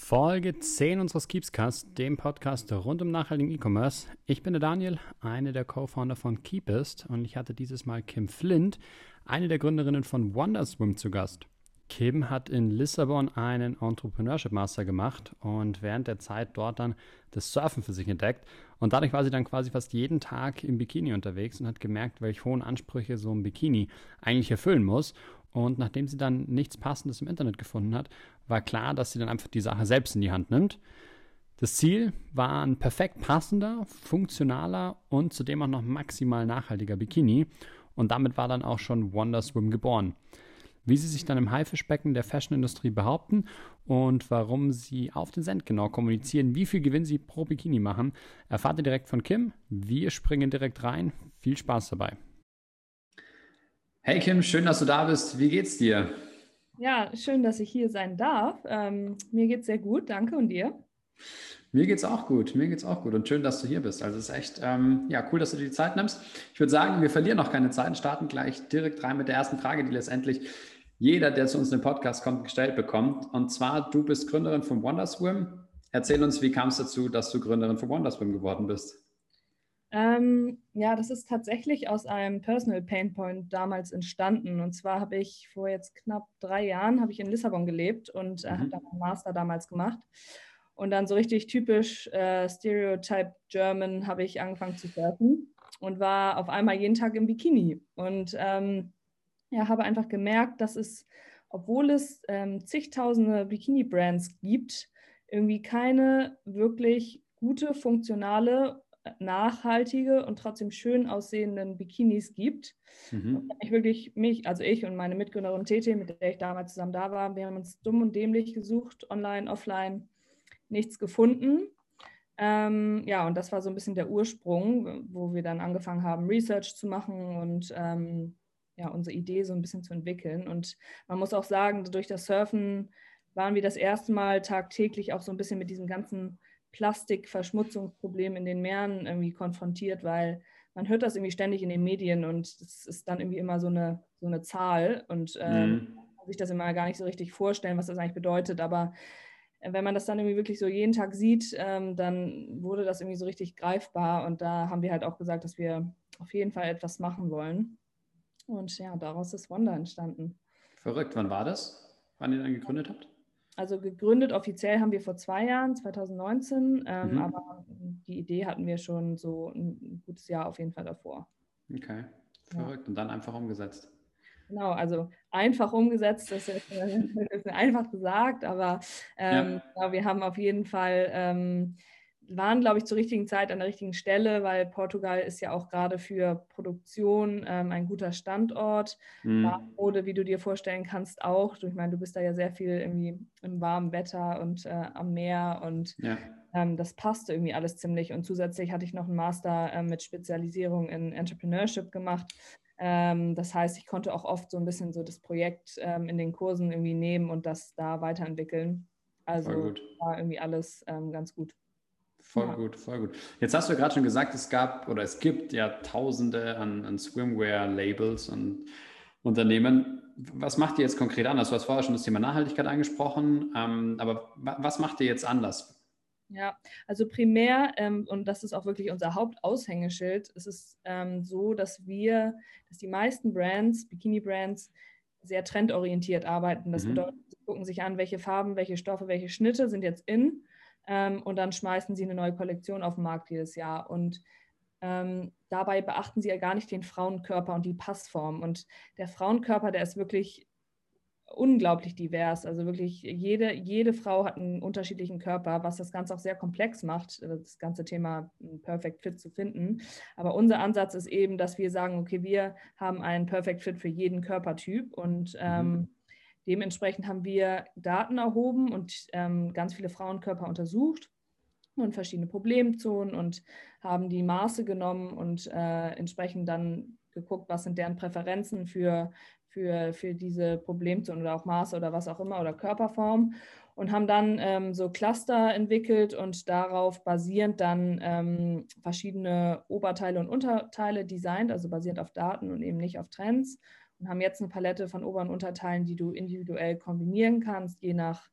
Folge 10 unseres Keepscast, dem Podcast rund um nachhaltigen E-Commerce. Ich bin der Daniel, eine der Co-Founder von Keepist und ich hatte dieses Mal Kim Flint, eine der Gründerinnen von Wonderswim zu Gast. Kim hat in Lissabon einen Entrepreneurship Master gemacht und während der Zeit dort dann das Surfen für sich entdeckt. Und dadurch war sie dann quasi fast jeden Tag im Bikini unterwegs und hat gemerkt, welche hohen Ansprüche so ein Bikini eigentlich erfüllen muss. Und nachdem sie dann nichts Passendes im Internet gefunden hat, war klar, dass sie dann einfach die Sache selbst in die Hand nimmt. Das Ziel war ein perfekt passender, funktionaler und zudem auch noch maximal nachhaltiger Bikini. Und damit war dann auch schon Wonderswim geboren wie sie sich dann im Haifischbecken der Fashionindustrie behaupten und warum sie auf den Cent genau kommunizieren, wie viel Gewinn sie pro Bikini machen, erfahrt ihr direkt von Kim. Wir springen direkt rein. Viel Spaß dabei. Hey Kim, schön, dass du da bist. Wie geht's dir? Ja, schön, dass ich hier sein darf. Ähm, mir geht's sehr gut, danke und dir? Mir geht's auch gut, mir geht's auch gut und schön, dass du hier bist. Also es ist echt ähm, ja cool, dass du dir die Zeit nimmst. Ich würde sagen, wir verlieren noch keine Zeit und starten gleich direkt rein mit der ersten Frage, die letztendlich jeder, der zu uns in den Podcast kommt, gestellt bekommt. Und zwar, du bist Gründerin von Wonderswim. Erzähl uns, wie kam es dazu, dass du Gründerin von Wonderswim geworden bist? Ähm, ja, das ist tatsächlich aus einem Personal Painpoint damals entstanden. Und zwar habe ich vor jetzt knapp drei Jahren habe ich in Lissabon gelebt und äh, mhm. habe dann einen Master damals gemacht. Und dann so richtig typisch äh, Stereotype German habe ich angefangen zu surfen und war auf einmal jeden Tag im Bikini. Und ähm, ja, habe einfach gemerkt, dass es, obwohl es ähm, zigtausende Bikini-Brands gibt, irgendwie keine wirklich gute, funktionale, nachhaltige und trotzdem schön aussehenden Bikinis gibt. Mhm. Ich wirklich mich, also ich und meine Mitgründerin Tete, mit der ich damals zusammen da war, wir haben uns dumm und dämlich gesucht, online, offline, nichts gefunden. Ähm, ja, und das war so ein bisschen der Ursprung, wo wir dann angefangen haben, Research zu machen und ähm, ja, unsere Idee so ein bisschen zu entwickeln. Und man muss auch sagen, durch das Surfen waren wir das erste Mal tagtäglich auch so ein bisschen mit diesem ganzen Plastikverschmutzungsproblem in den Meeren irgendwie konfrontiert, weil man hört das irgendwie ständig in den Medien und es ist dann irgendwie immer so eine, so eine Zahl und ähm, mhm. kann sich das immer gar nicht so richtig vorstellen, was das eigentlich bedeutet. Aber wenn man das dann irgendwie wirklich so jeden Tag sieht, ähm, dann wurde das irgendwie so richtig greifbar und da haben wir halt auch gesagt, dass wir auf jeden Fall etwas machen wollen. Und ja, daraus ist Wanda entstanden. Verrückt. Wann war das? Wann ihr dann gegründet habt? Also gegründet offiziell haben wir vor zwei Jahren, 2019, ähm, mhm. aber die Idee hatten wir schon so ein gutes Jahr auf jeden Fall davor. Okay, verrückt. Ja. Und dann einfach umgesetzt. Genau, also einfach umgesetzt, das ist, ist einfach gesagt, aber ähm, ja. wir haben auf jeden Fall ähm, waren, glaube ich, zur richtigen Zeit an der richtigen Stelle, weil Portugal ist ja auch gerade für Produktion ähm, ein guter Standort. Mhm. Mode, wie du dir vorstellen kannst, auch. Ich meine, du bist da ja sehr viel irgendwie im warmen Wetter und äh, am Meer und ja. ähm, das passte irgendwie alles ziemlich. Und zusätzlich hatte ich noch einen Master äh, mit Spezialisierung in Entrepreneurship gemacht. Ähm, das heißt, ich konnte auch oft so ein bisschen so das Projekt ähm, in den Kursen irgendwie nehmen und das da weiterentwickeln. Also war irgendwie alles ähm, ganz gut. Voll ja. gut, voll gut. Jetzt hast du ja gerade schon gesagt, es gab oder es gibt ja Tausende an, an Swimwear-Labels und Unternehmen. Was macht ihr jetzt konkret anders? Du hast vorher schon das Thema Nachhaltigkeit angesprochen, ähm, aber was macht ihr jetzt anders? Ja, also primär, ähm, und das ist auch wirklich unser Hauptaushängeschild, es ist ähm, so, dass wir, dass die meisten Brands, Bikini-Brands, sehr trendorientiert arbeiten. Das mhm. bedeutet, sie gucken sich an, welche Farben, welche Stoffe, welche Schnitte sind jetzt in ähm, und dann schmeißen sie eine neue Kollektion auf den Markt jedes Jahr. Und ähm, dabei beachten sie ja gar nicht den Frauenkörper und die Passform. Und der Frauenkörper, der ist wirklich unglaublich divers. Also wirklich jede, jede Frau hat einen unterschiedlichen Körper, was das Ganze auch sehr komplex macht, das ganze Thema Perfect Fit zu finden. Aber unser Ansatz ist eben, dass wir sagen, okay, wir haben einen Perfect Fit für jeden Körpertyp und ähm, mhm. Dementsprechend haben wir Daten erhoben und ähm, ganz viele Frauenkörper untersucht und verschiedene Problemzonen und haben die Maße genommen und äh, entsprechend dann geguckt, was sind deren Präferenzen für, für, für diese Problemzonen oder auch Maße oder was auch immer oder Körperform und haben dann ähm, so Cluster entwickelt und darauf basierend dann ähm, verschiedene Oberteile und Unterteile designt, also basierend auf Daten und eben nicht auf Trends und haben jetzt eine Palette von Ober- und Unterteilen, die du individuell kombinieren kannst, je nach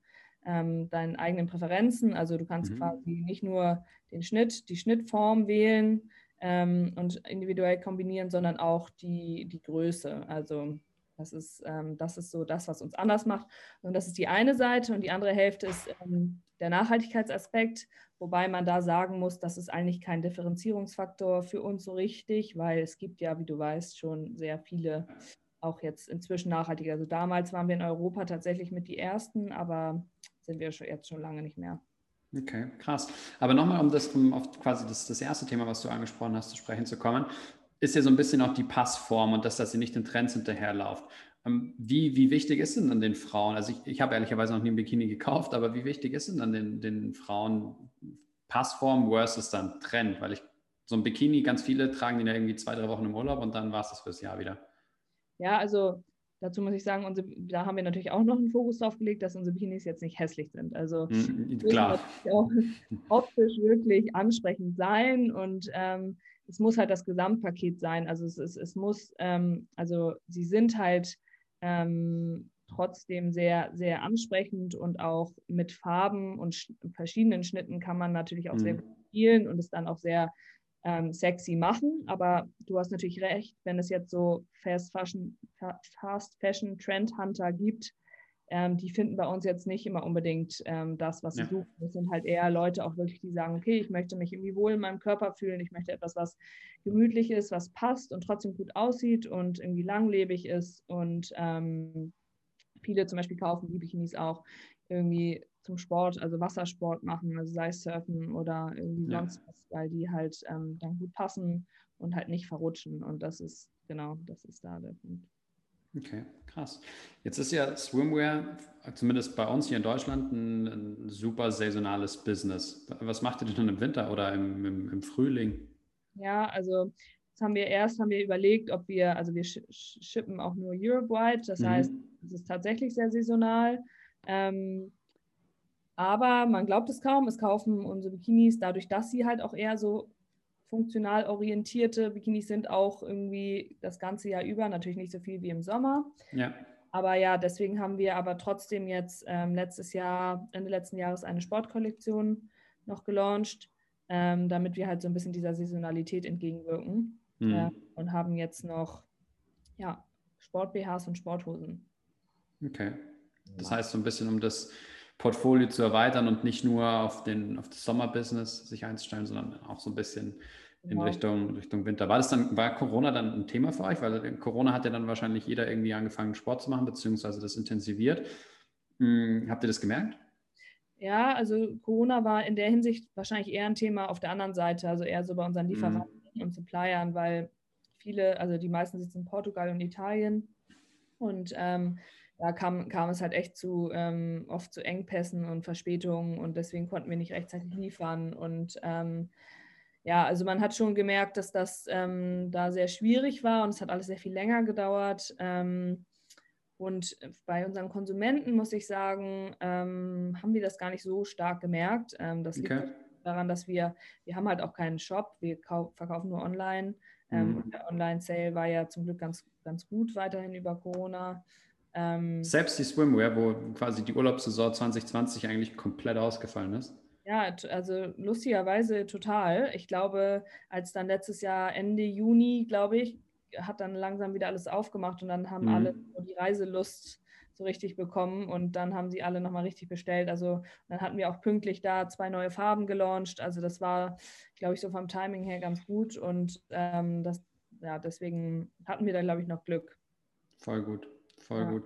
ähm, deinen eigenen Präferenzen. Also du kannst mhm. quasi nicht nur den Schnitt, die Schnittform wählen ähm, und individuell kombinieren, sondern auch die, die Größe. Also das ist, ähm, das ist so das, was uns anders macht. Und das ist die eine Seite und die andere Hälfte ist ähm, der Nachhaltigkeitsaspekt, wobei man da sagen muss, das ist eigentlich kein Differenzierungsfaktor für uns so richtig, weil es gibt ja, wie du weißt, schon sehr viele auch jetzt inzwischen nachhaltig. Also damals waren wir in Europa tatsächlich mit die ersten, aber sind wir schon jetzt schon lange nicht mehr. Okay, krass. Aber nochmal, um das um auf quasi das, das erste Thema, was du angesprochen hast, zu sprechen zu kommen, ist ja so ein bisschen auch die Passform und das, dass sie nicht den Trends hinterherlauft. Ähm, wie, wie wichtig ist denn an den Frauen? Also ich, ich habe ehrlicherweise noch nie ein Bikini gekauft, aber wie wichtig ist denn an den, den Frauen Passform versus dann Trend? Weil ich so ein Bikini, ganz viele tragen den ja irgendwie zwei, drei Wochen im Urlaub und dann war es das fürs Jahr wieder. Ja, also dazu muss ich sagen, unsere, da haben wir natürlich auch noch einen Fokus drauf gelegt, dass unsere Bikinis jetzt nicht hässlich sind. Also mm, klar. auch optisch wirklich ansprechend sein und ähm, es muss halt das Gesamtpaket sein. Also es, es, es muss, ähm, also sie sind halt ähm, trotzdem sehr, sehr ansprechend und auch mit Farben und sch verschiedenen Schnitten kann man natürlich auch mhm. sehr gut spielen und es dann auch sehr ähm, sexy machen. Aber du hast natürlich recht, wenn es jetzt so Fast Fashion, Fast Fashion Trend Hunter gibt, ähm, die finden bei uns jetzt nicht immer unbedingt ähm, das, was sie ja. suchen. Das sind halt eher Leute auch wirklich, die sagen, okay, ich möchte mich irgendwie wohl in meinem Körper fühlen, ich möchte etwas, was gemütlich ist, was passt und trotzdem gut aussieht und irgendwie langlebig ist. Und ähm, viele zum Beispiel kaufen die Bikinis auch irgendwie zum Sport, also Wassersport machen, also sei es Surfen oder irgendwie ja. sonst was, weil die halt ähm, dann gut passen und halt nicht verrutschen. Und das ist, genau, das ist da der Punkt. Okay, krass. Jetzt ist ja Swimwear, zumindest bei uns hier in Deutschland, ein, ein super saisonales Business. Was macht ihr denn dann im Winter oder im, im, im Frühling? Ja, also Jetzt haben wir erst haben wir überlegt, ob wir, also wir shippen auch nur Europe-wide, das mhm. heißt, es ist tatsächlich sehr saisonal. Ähm, aber man glaubt es kaum, es kaufen unsere Bikinis, dadurch, dass sie halt auch eher so funktional orientierte Bikinis sind, auch irgendwie das ganze Jahr über, natürlich nicht so viel wie im Sommer. Ja. Aber ja, deswegen haben wir aber trotzdem jetzt ähm, letztes Jahr, Ende letzten Jahres eine Sportkollektion noch gelauncht, ähm, damit wir halt so ein bisschen dieser Saisonalität entgegenwirken mhm. äh, und haben jetzt noch ja, Sport-BHs und Sporthosen. Okay. Das heißt so ein bisschen, um das Portfolio zu erweitern und nicht nur auf, den, auf das Sommerbusiness sich einzustellen, sondern auch so ein bisschen in genau. Richtung, Richtung Winter. War das dann, war Corona dann ein Thema für euch? Weil Corona hat ja dann wahrscheinlich jeder irgendwie angefangen, Sport zu machen, beziehungsweise das intensiviert. Hm, habt ihr das gemerkt? Ja, also Corona war in der Hinsicht wahrscheinlich eher ein Thema auf der anderen Seite, also eher so bei unseren hm. Lieferanten mhm. und Suppliern, weil viele, also die meisten sitzen in Portugal und Italien und ähm, da kam, kam es halt echt zu ähm, oft zu Engpässen und Verspätungen und deswegen konnten wir nicht rechtzeitig liefern. Und ähm, ja, also man hat schon gemerkt, dass das ähm, da sehr schwierig war und es hat alles sehr viel länger gedauert. Ähm, und bei unseren Konsumenten, muss ich sagen, ähm, haben wir das gar nicht so stark gemerkt. Ähm, das liegt okay. daran, dass wir, wir haben halt auch keinen Shop, wir verkaufen nur online. Mhm. Und der Online-Sale war ja zum Glück ganz, ganz gut weiterhin über Corona. Ähm, Selbst die Swimwear, wo quasi die Urlaubssaison 2020 eigentlich komplett ausgefallen ist. Ja, also lustigerweise total. Ich glaube, als dann letztes Jahr Ende Juni, glaube ich, hat dann langsam wieder alles aufgemacht und dann haben mhm. alle die Reiselust so richtig bekommen und dann haben sie alle nochmal richtig bestellt. Also dann hatten wir auch pünktlich da zwei neue Farben gelauncht. Also das war, glaube ich, so vom Timing her ganz gut und ähm, das, ja, deswegen hatten wir da, glaube ich, noch Glück. Voll gut voll ja. gut.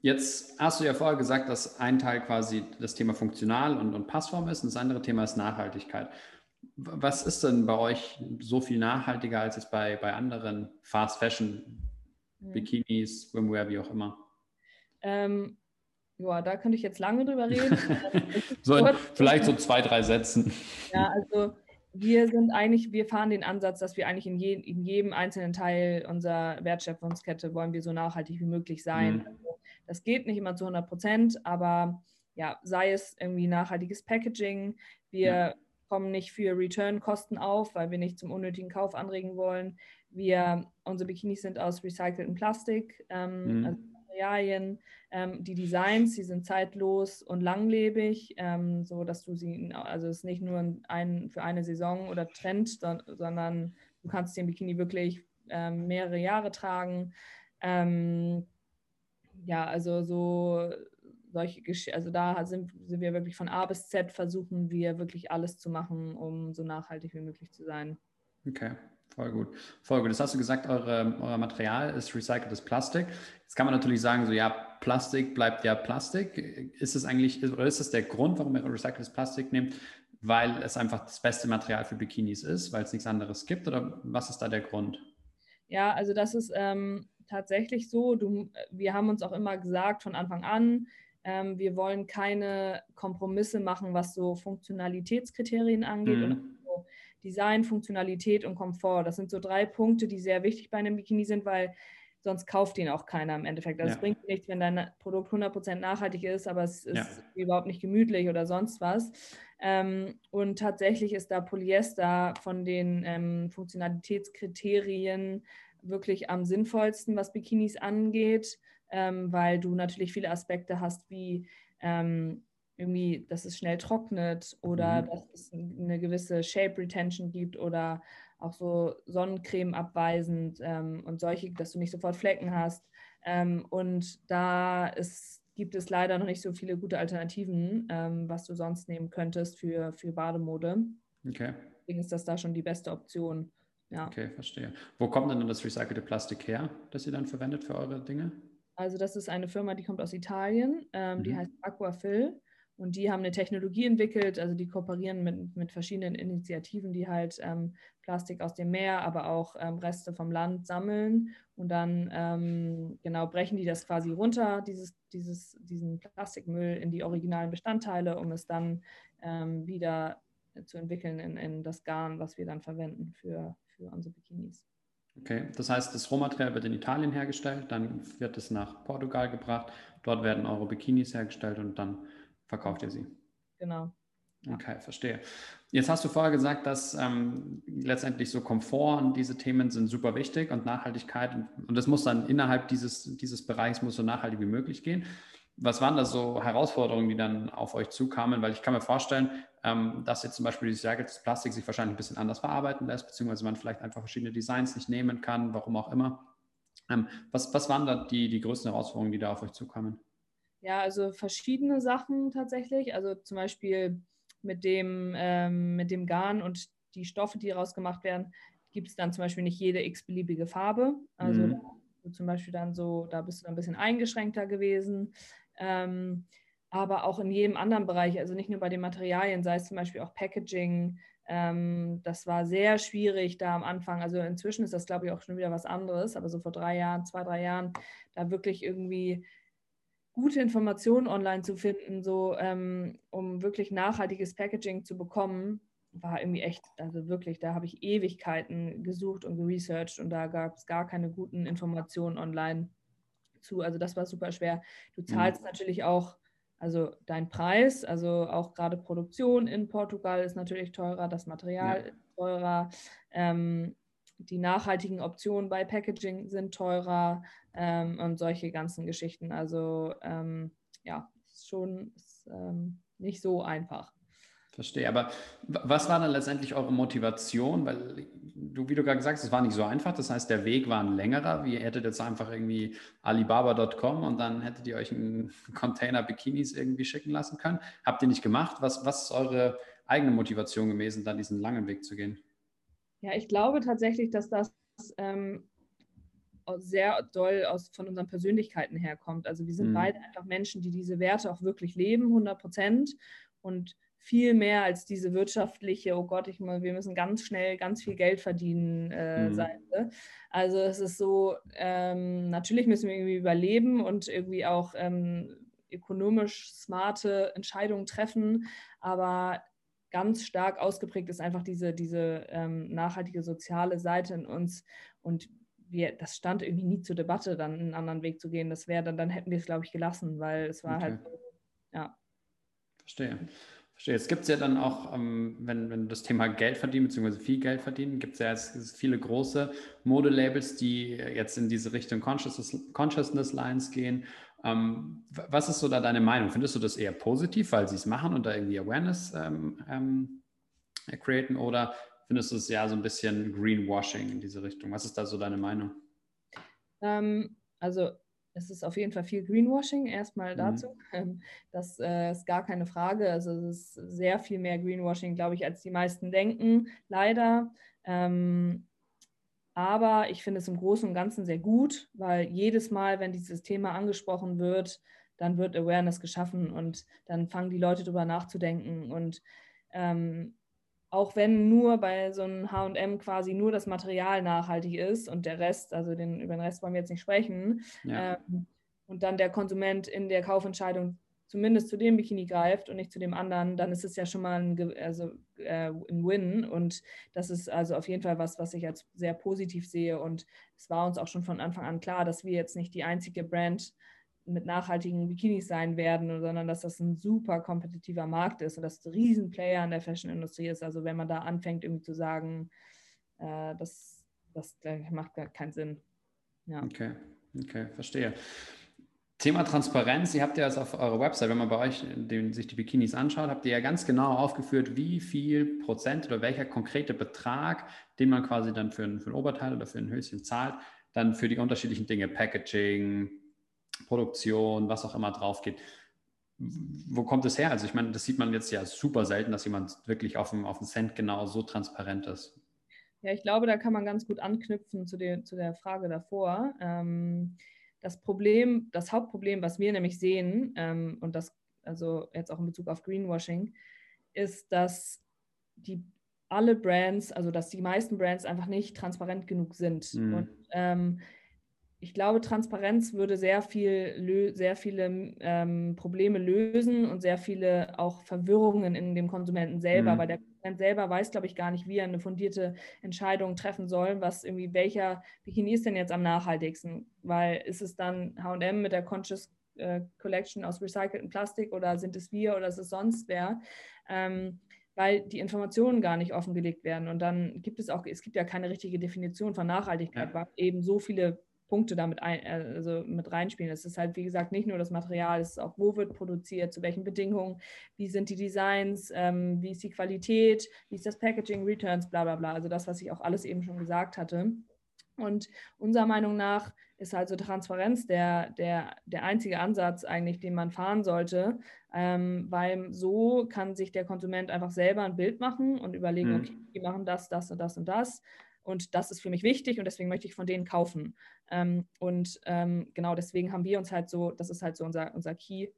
Jetzt hast du ja vorher gesagt, dass ein Teil quasi das Thema funktional und, und Passform ist und das andere Thema ist Nachhaltigkeit. Was ist denn bei euch so viel nachhaltiger als jetzt bei, bei anderen Fast Fashion, mhm. Bikinis, Swimwear, wie auch immer? Ähm, ja, da könnte ich jetzt lange drüber reden. so in, vielleicht so zwei, drei Sätzen. Ja, also wir sind eigentlich, wir fahren den Ansatz, dass wir eigentlich in, je, in jedem einzelnen Teil unserer Wertschöpfungskette wollen wir so nachhaltig wie möglich sein. Mhm. Also das geht nicht immer zu 100 Prozent, aber ja, sei es irgendwie nachhaltiges Packaging, wir ja. kommen nicht für Return-Kosten auf, weil wir nicht zum unnötigen Kauf anregen wollen. Wir, unsere Bikinis sind aus recyceltem Plastik, ähm, mhm. also Materialien, ähm, die Designs, die sind zeitlos und langlebig, ähm, so dass du sie, also es ist nicht nur ein, für eine Saison oder Trend, sondern du kannst den Bikini wirklich ähm, mehrere Jahre tragen. Ähm, ja, also so solche Geschichten, also da sind, sind wir wirklich von A bis Z versuchen wir wirklich alles zu machen, um so nachhaltig wie möglich zu sein. Okay, voll gut. Voll gut. Das hast du gesagt, eure, euer Material ist recyceltes Plastik. Jetzt kann man natürlich sagen, so ja, Plastik bleibt ja Plastik. Ist es eigentlich, oder ist das der Grund, warum ihr recyceltes Plastik nehmt? Weil es einfach das beste Material für Bikinis ist, weil es nichts anderes gibt? Oder was ist da der Grund? Ja, also das ist ähm, tatsächlich so. Du, wir haben uns auch immer gesagt von Anfang an, ähm, wir wollen keine Kompromisse machen, was so Funktionalitätskriterien angeht. Mhm. Design, Funktionalität und Komfort. Das sind so drei Punkte, die sehr wichtig bei einem Bikini sind, weil sonst kauft ihn auch keiner im Endeffekt. Also ja. es bringt nichts, wenn dein Produkt 100% nachhaltig ist, aber es ist ja. überhaupt nicht gemütlich oder sonst was. Ähm, und tatsächlich ist da Polyester von den ähm, Funktionalitätskriterien wirklich am sinnvollsten, was Bikinis angeht, ähm, weil du natürlich viele Aspekte hast, wie ähm, irgendwie, dass es schnell trocknet oder mhm. dass es eine gewisse Shape Retention gibt oder auch so Sonnencreme abweisend ähm, und solche, dass du nicht sofort Flecken hast. Ähm, und da ist, gibt es leider noch nicht so viele gute Alternativen, ähm, was du sonst nehmen könntest für, für Bademode. Okay. Deswegen ist das da schon die beste Option. Ja. Okay, verstehe. Wo kommt denn das recycelte Plastik her, das ihr dann verwendet für eure Dinge? Also das ist eine Firma, die kommt aus Italien, ähm, mhm. die heißt Aquafil und die haben eine Technologie entwickelt, also die kooperieren mit, mit verschiedenen Initiativen, die halt ähm, Plastik aus dem Meer, aber auch ähm, Reste vom Land sammeln und dann ähm, genau brechen die das quasi runter, dieses, dieses, diesen Plastikmüll in die originalen Bestandteile, um es dann ähm, wieder zu entwickeln in, in das Garn, was wir dann verwenden für, für unsere Bikinis. Okay, das heißt, das Rohmaterial wird in Italien hergestellt, dann wird es nach Portugal gebracht, dort werden eure Bikinis hergestellt und dann verkauft ihr sie. Genau. Okay, verstehe. Jetzt hast du vorher gesagt, dass ähm, letztendlich so Komfort und diese Themen sind super wichtig und Nachhaltigkeit und, und das muss dann innerhalb dieses, dieses Bereichs muss so nachhaltig wie möglich gehen. Was waren da so Herausforderungen, die dann auf euch zukamen? Weil ich kann mir vorstellen, ähm, dass jetzt zum Beispiel dieses recyceltes Plastik sich wahrscheinlich ein bisschen anders verarbeiten lässt, beziehungsweise man vielleicht einfach verschiedene Designs nicht nehmen kann, warum auch immer. Ähm, was, was waren da die, die größten Herausforderungen, die da auf euch zukamen? Ja, also verschiedene Sachen tatsächlich. Also zum Beispiel mit dem, ähm, mit dem Garn und die Stoffe, die daraus gemacht werden, gibt es dann zum Beispiel nicht jede x-beliebige Farbe. Also mhm. zum Beispiel dann so, da bist du dann ein bisschen eingeschränkter gewesen. Ähm, aber auch in jedem anderen Bereich, also nicht nur bei den Materialien, sei es zum Beispiel auch Packaging. Ähm, das war sehr schwierig da am Anfang. Also inzwischen ist das, glaube ich, auch schon wieder was anderes, aber so vor drei Jahren, zwei, drei Jahren, da wirklich irgendwie gute Informationen online zu finden, so ähm, um wirklich nachhaltiges Packaging zu bekommen, war irgendwie echt, also wirklich, da habe ich Ewigkeiten gesucht und geresearched und da gab es gar keine guten Informationen online zu. Also das war super schwer. Du mhm. zahlst mhm. natürlich auch, also dein Preis, also auch gerade Produktion in Portugal ist natürlich teurer, das Material ja. ist teurer. Ähm, die nachhaltigen Optionen bei Packaging sind teurer ähm, und solche ganzen Geschichten. Also ähm, ja, ist schon ist, ähm, nicht so einfach. Verstehe, aber was war dann letztendlich eure Motivation? Weil du, wie du gerade gesagt hast, es war nicht so einfach. Das heißt, der Weg war ein längerer. Wie hättet jetzt einfach irgendwie Alibaba.com und dann hättet ihr euch einen Container Bikinis irgendwie schicken lassen können. Habt ihr nicht gemacht? Was, was ist eure eigene Motivation gewesen, dann diesen langen Weg zu gehen? Ja, ich glaube tatsächlich, dass das ähm, sehr doll aus, von unseren Persönlichkeiten herkommt. Also wir sind mhm. beide einfach Menschen, die diese Werte auch wirklich leben, 100 Prozent. Und viel mehr als diese wirtschaftliche, oh Gott, ich, wir müssen ganz schnell ganz viel Geld verdienen äh, mhm. Seite. Also es ist so, ähm, natürlich müssen wir irgendwie überleben und irgendwie auch ähm, ökonomisch smarte Entscheidungen treffen, aber ganz stark ausgeprägt ist einfach diese, diese ähm, nachhaltige soziale Seite in uns. Und wir, das stand irgendwie nie zur Debatte, dann einen anderen Weg zu gehen. Das wäre dann, dann hätten wir es, glaube ich, gelassen, weil es war halt okay. halt, ja. Verstehe. Jetzt gibt es ja dann auch, ähm, wenn, wenn das Thema Geld verdienen, beziehungsweise viel Geld verdienen, gibt es ja jetzt viele große Modelabels, die jetzt in diese Richtung Consciousness, Consciousness Lines gehen. Ähm, was ist so da deine Meinung? Findest du das eher positiv, weil sie es machen und da irgendwie Awareness ähm, ähm, createn oder findest du es ja so ein bisschen Greenwashing in diese Richtung? Was ist da so deine Meinung? Ähm, also es ist auf jeden Fall viel Greenwashing, erstmal mhm. dazu. Mhm. Das äh, ist gar keine Frage. Also es ist sehr viel mehr Greenwashing, glaube ich, als die meisten denken, leider. Ähm, aber ich finde es im Großen und Ganzen sehr gut, weil jedes Mal, wenn dieses Thema angesprochen wird, dann wird Awareness geschaffen und dann fangen die Leute darüber nachzudenken. Und ähm, auch wenn nur bei so einem HM quasi nur das Material nachhaltig ist und der Rest, also den, über den Rest wollen wir jetzt nicht sprechen, ja. ähm, und dann der Konsument in der Kaufentscheidung zumindest zu dem Bikini greift und nicht zu dem anderen, dann ist es ja schon mal ein, also, äh, ein Win. Und das ist also auf jeden Fall was, was ich als sehr positiv sehe. Und es war uns auch schon von Anfang an klar, dass wir jetzt nicht die einzige Brand mit nachhaltigen Bikinis sein werden, sondern dass das ein super kompetitiver Markt ist und dass ein Riesenplayer in der Fashion-Industrie ist. Also wenn man da anfängt, irgendwie zu sagen, äh, das, das macht gar keinen Sinn. Ja. Okay, okay, verstehe. Thema Transparenz, ihr habt ja das auf eurer Website, wenn man bei euch den, sich die Bikinis anschaut, habt ihr ja ganz genau aufgeführt, wie viel Prozent oder welcher konkrete Betrag, den man quasi dann für ein, für ein Oberteil oder für ein Höschen zahlt, dann für die unterschiedlichen Dinge, Packaging, Produktion, was auch immer drauf geht. Wo kommt es her? Also ich meine, das sieht man jetzt ja super selten, dass jemand wirklich auf dem, auf dem Cent genau so transparent ist. Ja, ich glaube, da kann man ganz gut anknüpfen zu, der, zu der Frage davor. Ähm, das Problem, das Hauptproblem, was wir nämlich sehen, ähm, und das also jetzt auch in Bezug auf Greenwashing, ist, dass die alle Brands, also dass die meisten Brands einfach nicht transparent genug sind. Mhm. Und ähm, ich glaube, Transparenz würde sehr viel, sehr viele ähm, Probleme lösen und sehr viele auch Verwirrungen in dem Konsumenten selber, mhm. weil der Konsument selber weiß, glaube ich, gar nicht, wie er eine fundierte Entscheidung treffen soll, was irgendwie welcher Bikini ist denn jetzt am nachhaltigsten, weil ist es dann H&M mit der Conscious äh, Collection aus recyceltem Plastik oder sind es wir oder ist es sonst wer? Ähm, weil die Informationen gar nicht offengelegt werden. Und dann gibt es auch, es gibt ja keine richtige Definition von Nachhaltigkeit, ja. weil eben so viele Punkte damit ein, also mit reinspielen. Es ist halt, wie gesagt, nicht nur das Material, es ist auch, wo wird produziert, zu welchen Bedingungen, wie sind die Designs, ähm, wie ist die Qualität, wie ist das Packaging, Returns, bla bla bla. Also das, was ich auch alles eben schon gesagt hatte. Und unserer Meinung nach ist also Transparenz der, der, der einzige Ansatz eigentlich, den man fahren sollte, ähm, weil so kann sich der Konsument einfach selber ein Bild machen und überlegen, mhm. okay, die machen das, das und das und das und das ist für mich wichtig und deswegen möchte ich von denen kaufen. Ähm, und ähm, genau deswegen haben wir uns halt so, das ist halt so unser, unser Key.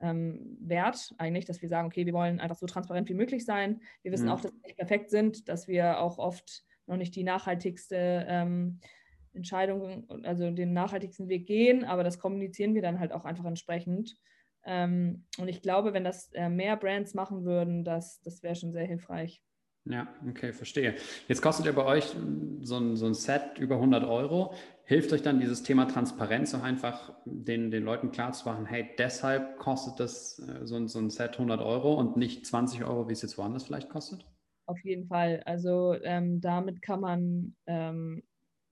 Ähm, Wert eigentlich, dass wir sagen, okay, wir wollen einfach so transparent wie möglich sein. Wir wissen mhm. auch, dass wir nicht perfekt sind, dass wir auch oft noch nicht die nachhaltigste ähm, Entscheidung, also den nachhaltigsten Weg gehen, aber das kommunizieren wir dann halt auch einfach entsprechend. Ähm, und ich glaube, wenn das äh, mehr Brands machen würden, das, das wäre schon sehr hilfreich. Ja, okay, verstehe. Jetzt kostet ja bei euch so ein, so ein Set über 100 Euro. Hilft euch dann dieses Thema Transparenz auch einfach den, den Leuten klarzumachen, hey, deshalb kostet das äh, so ein, so ein Set 100 Euro und nicht 20 Euro, wie es jetzt woanders vielleicht kostet? Auf jeden Fall. Also ähm, damit kann man ähm,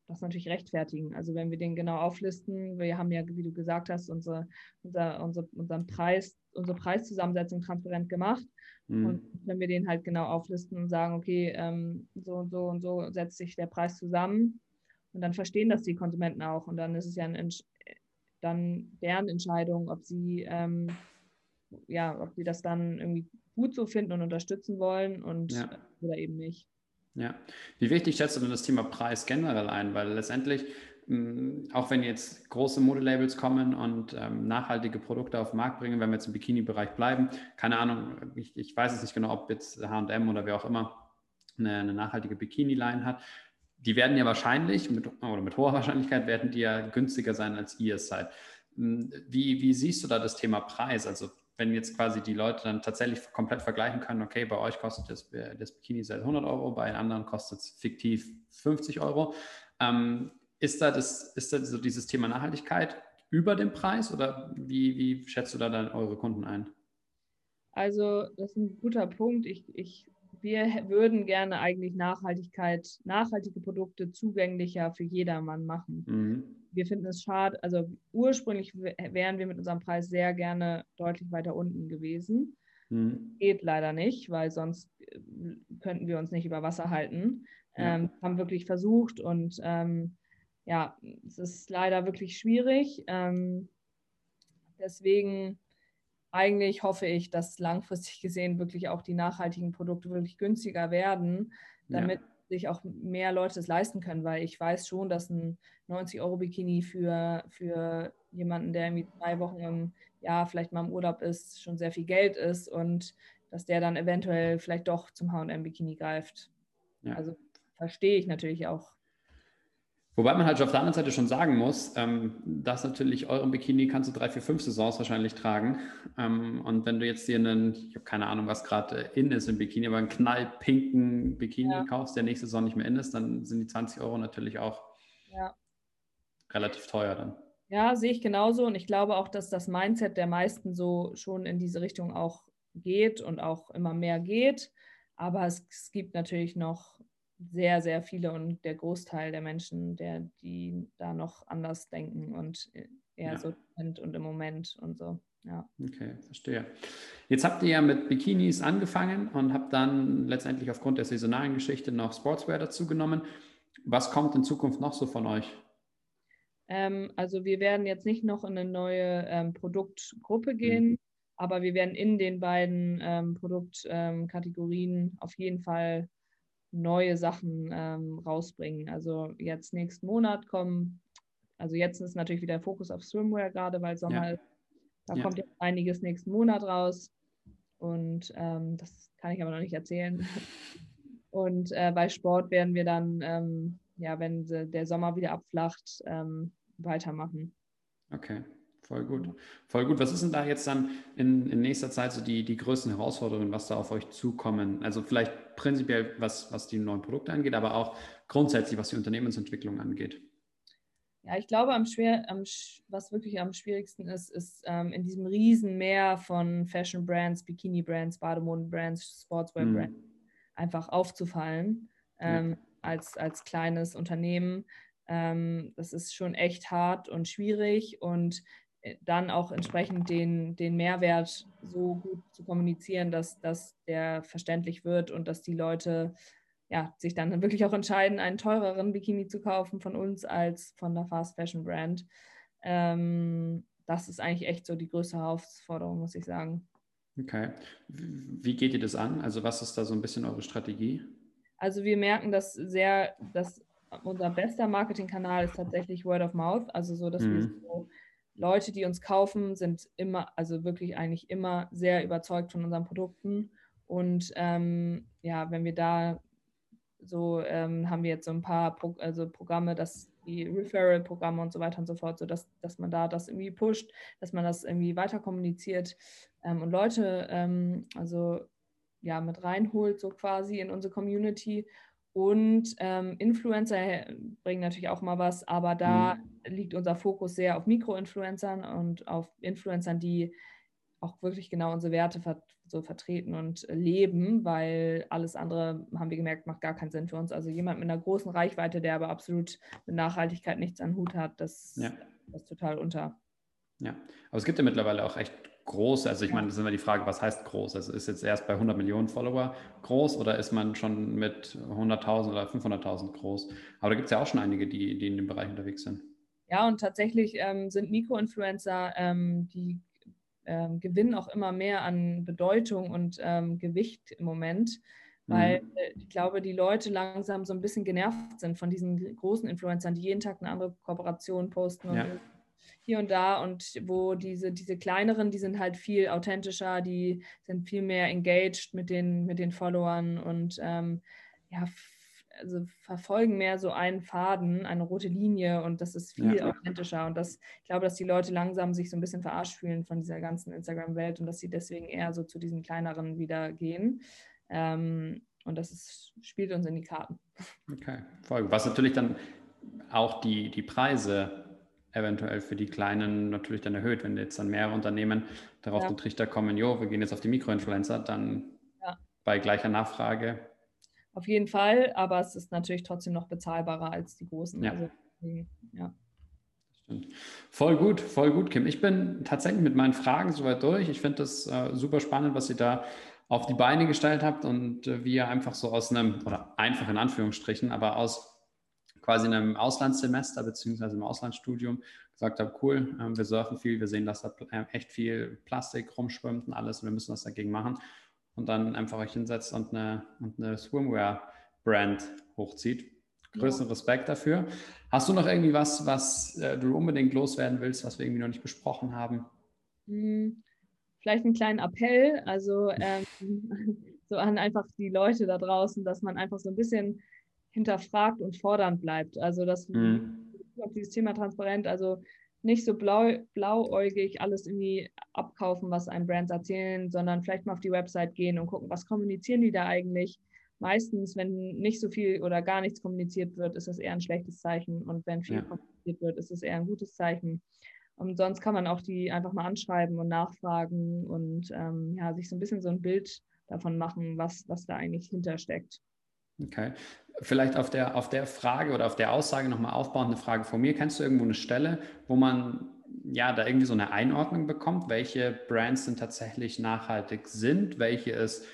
das natürlich rechtfertigen. Also wenn wir den genau auflisten, wir haben ja, wie du gesagt hast, unsere, unser, unser, unseren Preis, unsere Preiszusammensetzung transparent gemacht. Mhm. Und wenn wir den halt genau auflisten und sagen, okay, ähm, so und so und so setzt sich der Preis zusammen, und dann verstehen das die Konsumenten auch. Und dann ist es ja ein, dann deren Entscheidung, ob sie, ähm, ja, ob sie das dann irgendwie gut so finden und unterstützen wollen und ja. oder eben nicht. Ja. Wie wichtig schätzt du denn das Thema Preis generell ein? Weil letztendlich, mh, auch wenn jetzt große Modelabels kommen und ähm, nachhaltige Produkte auf den Markt bringen, wenn wir jetzt im Bikini-Bereich bleiben, keine Ahnung, ich, ich weiß es nicht genau, ob jetzt HM oder wer auch immer eine, eine nachhaltige Bikini-Line hat. Die werden ja wahrscheinlich, mit, oder mit hoher Wahrscheinlichkeit, werden die ja günstiger sein, als ihr es seid. Wie, wie siehst du da das Thema Preis? Also wenn jetzt quasi die Leute dann tatsächlich komplett vergleichen können, okay, bei euch kostet das, das Bikini seit 100 Euro, bei anderen kostet es fiktiv 50 Euro. Ähm, ist, da das, ist da so dieses Thema Nachhaltigkeit über dem Preis oder wie, wie schätzt du da dann eure Kunden ein? Also, das ist ein guter Punkt. Ich, ich, wir würden gerne eigentlich Nachhaltigkeit, nachhaltige Produkte zugänglicher für jedermann machen. Mhm. Wir finden es schade, also ursprünglich wären wir mit unserem Preis sehr gerne deutlich weiter unten gewesen. Mhm. Geht leider nicht, weil sonst äh, könnten wir uns nicht über Wasser halten. Ja. Ähm, haben wirklich versucht und ähm, ja, es ist leider wirklich schwierig. Ähm, deswegen eigentlich hoffe ich, dass langfristig gesehen wirklich auch die nachhaltigen Produkte wirklich günstiger werden, damit ja. Sich auch mehr Leute es leisten können, weil ich weiß schon, dass ein 90-Euro-Bikini für, für jemanden, der irgendwie zwei Wochen im Jahr vielleicht mal im Urlaub ist, schon sehr viel Geld ist und dass der dann eventuell vielleicht doch zum H&M-Bikini greift. Ja. Also verstehe ich natürlich auch Wobei man halt auf der anderen Seite schon sagen muss, ähm, dass natürlich euren Bikini kannst du drei, vier, fünf Saisons wahrscheinlich tragen. Ähm, und wenn du jetzt dir einen, ich habe keine Ahnung, was gerade in ist im Bikini, aber einen knallpinken Bikini ja. kaufst, der nächste Saison nicht mehr in ist, dann sind die 20 Euro natürlich auch ja. relativ teuer dann. Ja, sehe ich genauso. Und ich glaube auch, dass das Mindset der meisten so schon in diese Richtung auch geht und auch immer mehr geht. Aber es, es gibt natürlich noch sehr, sehr viele und der Großteil der Menschen, der, die da noch anders denken und eher ja. so sind und im Moment und so. Ja. Okay, verstehe. Jetzt habt ihr ja mit Bikinis angefangen und habt dann letztendlich aufgrund der saisonalen Geschichte noch Sportswear dazu genommen. Was kommt in Zukunft noch so von euch? Ähm, also wir werden jetzt nicht noch in eine neue ähm, Produktgruppe mhm. gehen, mhm. aber wir werden in den beiden ähm, Produktkategorien ähm, auf jeden Fall neue Sachen ähm, rausbringen. Also jetzt nächsten Monat kommen, also jetzt ist natürlich wieder Fokus auf Swimwear gerade, weil Sommer ja. ist. Da ja. kommt jetzt einiges nächsten Monat raus. Und ähm, das kann ich aber noch nicht erzählen. Und äh, bei Sport werden wir dann, ähm, ja, wenn der Sommer wieder abflacht, ähm, weitermachen. Okay. Voll gut. Voll gut. Was ist denn da jetzt dann in, in nächster Zeit so die, die größten Herausforderungen, was da auf euch zukommen? Also vielleicht prinzipiell, was, was die neuen Produkte angeht, aber auch grundsätzlich, was die Unternehmensentwicklung angeht. Ja, ich glaube, am schwer, am, was wirklich am schwierigsten ist, ist ähm, in diesem Riesenmeer von Fashion-Brands, Bikini-Brands, Bademoden-Brands, Sportswear-Brands mhm. einfach aufzufallen ähm, ja. als, als kleines Unternehmen. Ähm, das ist schon echt hart und schwierig und dann auch entsprechend den, den Mehrwert so gut zu kommunizieren, dass, dass der verständlich wird und dass die Leute ja, sich dann wirklich auch entscheiden, einen teureren Bikini zu kaufen von uns als von der Fast Fashion Brand. Ähm, das ist eigentlich echt so die größte Herausforderung, muss ich sagen. Okay. Wie geht ihr das an? Also was ist da so ein bisschen eure Strategie? Also wir merken, dass sehr, dass unser bester Marketingkanal ist tatsächlich Word of Mouth. Also so, dass mhm. wir so Leute, die uns kaufen, sind immer, also wirklich eigentlich immer sehr überzeugt von unseren Produkten. Und ähm, ja, wenn wir da so ähm, haben wir jetzt so ein paar Pro also Programme, dass die Referral-Programme und so weiter und so fort, so dass, dass man da das irgendwie pusht, dass man das irgendwie weiter kommuniziert ähm, und Leute ähm, also ja mit reinholt, so quasi in unsere Community. Und ähm, Influencer bringen natürlich auch mal was, aber da mhm. liegt unser Fokus sehr auf Mikroinfluencern und auf Influencern, die auch wirklich genau unsere Werte ver so vertreten und leben, weil alles andere, haben wir gemerkt, macht gar keinen Sinn für uns. Also jemand mit einer großen Reichweite, der aber absolut mit Nachhaltigkeit nichts an Hut hat, das, ja. das ist total unter. Ja, aber es gibt ja mittlerweile auch echt groß? Also ich meine, das ist immer die Frage, was heißt groß? Also ist jetzt erst bei 100 Millionen Follower groß oder ist man schon mit 100.000 oder 500.000 groß? Aber da gibt es ja auch schon einige, die, die in dem Bereich unterwegs sind. Ja, und tatsächlich ähm, sind Mikroinfluencer, ähm, die ähm, gewinnen auch immer mehr an Bedeutung und ähm, Gewicht im Moment, weil mhm. Ich glaube, die Leute langsam so ein bisschen genervt sind von diesen großen Influencern, die jeden Tag eine andere Kooperation posten und ja hier und da und wo diese, diese kleineren, die sind halt viel authentischer, die sind viel mehr engaged mit den, mit den Followern und ähm, ja, also verfolgen mehr so einen Faden, eine rote Linie und das ist viel ja. authentischer und das, ich glaube, dass die Leute langsam sich so ein bisschen verarscht fühlen von dieser ganzen Instagram-Welt und dass sie deswegen eher so zu diesen kleineren wieder gehen. Ähm, und das ist, spielt uns in die Karten. Okay, Folge. Was natürlich dann auch die, die Preise eventuell für die Kleinen natürlich dann erhöht. Wenn jetzt dann mehrere Unternehmen darauf ja. den Trichter kommen, jo, wir gehen jetzt auf die Mikroinfluencer, dann ja. bei gleicher Nachfrage. Auf jeden Fall, aber es ist natürlich trotzdem noch bezahlbarer als die großen. Ja. Also, ja. Stimmt. Voll gut, voll gut, Kim. Ich bin tatsächlich mit meinen Fragen soweit durch. Ich finde das äh, super spannend, was ihr da auf die Beine gestellt habt und äh, wie ihr einfach so aus einem, oder einfach in Anführungsstrichen, aber aus quasi einem Auslandssemester beziehungsweise im Auslandsstudium gesagt habe, cool, äh, wir surfen viel, wir sehen, dass da äh, echt viel Plastik rumschwimmt und alles und wir müssen was dagegen machen. Und dann einfach euch hinsetzt und eine, und eine Swimwear-Brand hochzieht. Größten ja. Respekt dafür. Hast du noch irgendwie was, was äh, du unbedingt loswerden willst, was wir irgendwie noch nicht besprochen haben? Hm, vielleicht einen kleinen Appell, also ähm, so an einfach die Leute da draußen, dass man einfach so ein bisschen hinterfragt und fordernd bleibt. Also das mhm. dieses Thema transparent, also nicht so blau, blauäugig alles irgendwie abkaufen, was einem Brands erzählen, sondern vielleicht mal auf die Website gehen und gucken, was kommunizieren die da eigentlich. Meistens, wenn nicht so viel oder gar nichts kommuniziert wird, ist das eher ein schlechtes Zeichen. Und wenn viel ja. kommuniziert wird, ist es eher ein gutes Zeichen. Und sonst kann man auch die einfach mal anschreiben und nachfragen und ähm, ja, sich so ein bisschen so ein Bild davon machen, was, was da eigentlich hintersteckt. Okay. Vielleicht auf der, auf der Frage oder auf der Aussage nochmal aufbauend eine Frage von mir. Kennst du irgendwo eine Stelle, wo man ja da irgendwie so eine Einordnung bekommt, welche Brands denn tatsächlich nachhaltig sind, welche es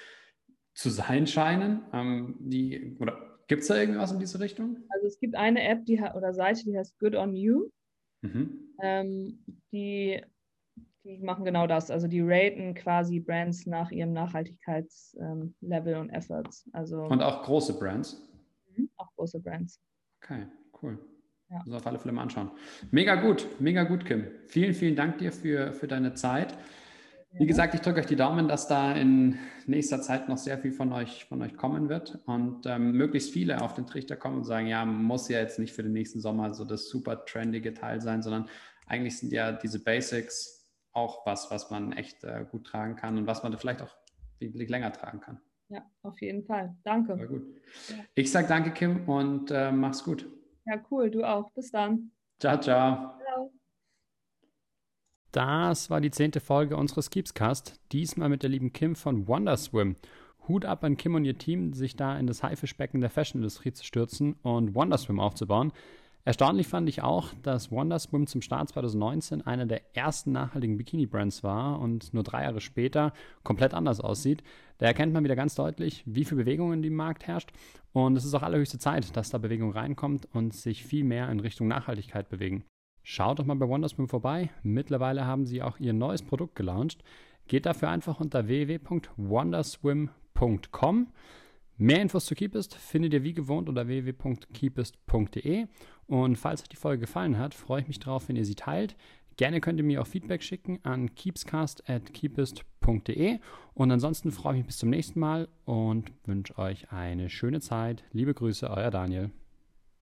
zu sein scheinen? Ähm, die, oder gibt es da irgendwas in diese Richtung? Also es gibt eine App die, oder Seite, die heißt Good on You. Mhm. Ähm, die, die machen genau das. Also die raten quasi Brands nach ihrem Nachhaltigkeitslevel ähm, und Efforts. Also, und auch große Brands? Mhm, auch große Brands. Okay, cool. Ja. Also auf alle Fälle mal anschauen. Mega gut, mega gut, Kim. Vielen, vielen Dank dir für, für deine Zeit. Wie gesagt, ich drücke euch die Daumen, dass da in nächster Zeit noch sehr viel von euch, von euch kommen wird und ähm, möglichst viele auf den Trichter kommen und sagen, ja, muss ja jetzt nicht für den nächsten Sommer so das super trendige Teil sein, sondern eigentlich sind ja diese Basics auch was, was man echt äh, gut tragen kann und was man vielleicht auch wesentlich länger tragen kann. Ja, auf jeden Fall. Danke. Sehr gut. Ja. Ich sage danke, Kim, und äh, mach's gut. Ja, cool. Du auch. Bis dann. Ciao, ciao. Das war die zehnte Folge unseres Keepscast. Diesmal mit der lieben Kim von Wonderswim. Hut ab an Kim und ihr Team, sich da in das Haifischbecken der Fashionindustrie zu stürzen und Wonderswim aufzubauen. Erstaunlich fand ich auch, dass Wonderswim zum Start 2019 einer der ersten nachhaltigen Bikini-Brands war und nur drei Jahre später komplett anders aussieht. Da erkennt man wieder ganz deutlich, wie viel Bewegung in dem Markt herrscht. Und es ist auch allerhöchste Zeit, dass da Bewegung reinkommt und sich viel mehr in Richtung Nachhaltigkeit bewegen. Schaut doch mal bei Wonderswim vorbei. Mittlerweile haben sie auch ihr neues Produkt gelauncht. Geht dafür einfach unter www.wonderswim.com. Mehr Infos zu Keepist findet ihr wie gewohnt unter www.keepist.de. Und falls euch die Folge gefallen hat, freue ich mich drauf, wenn ihr sie teilt. Gerne könnt ihr mir auch Feedback schicken an keepscast.keepist.de. Und ansonsten freue ich mich bis zum nächsten Mal und wünsche euch eine schöne Zeit. Liebe Grüße, euer Daniel.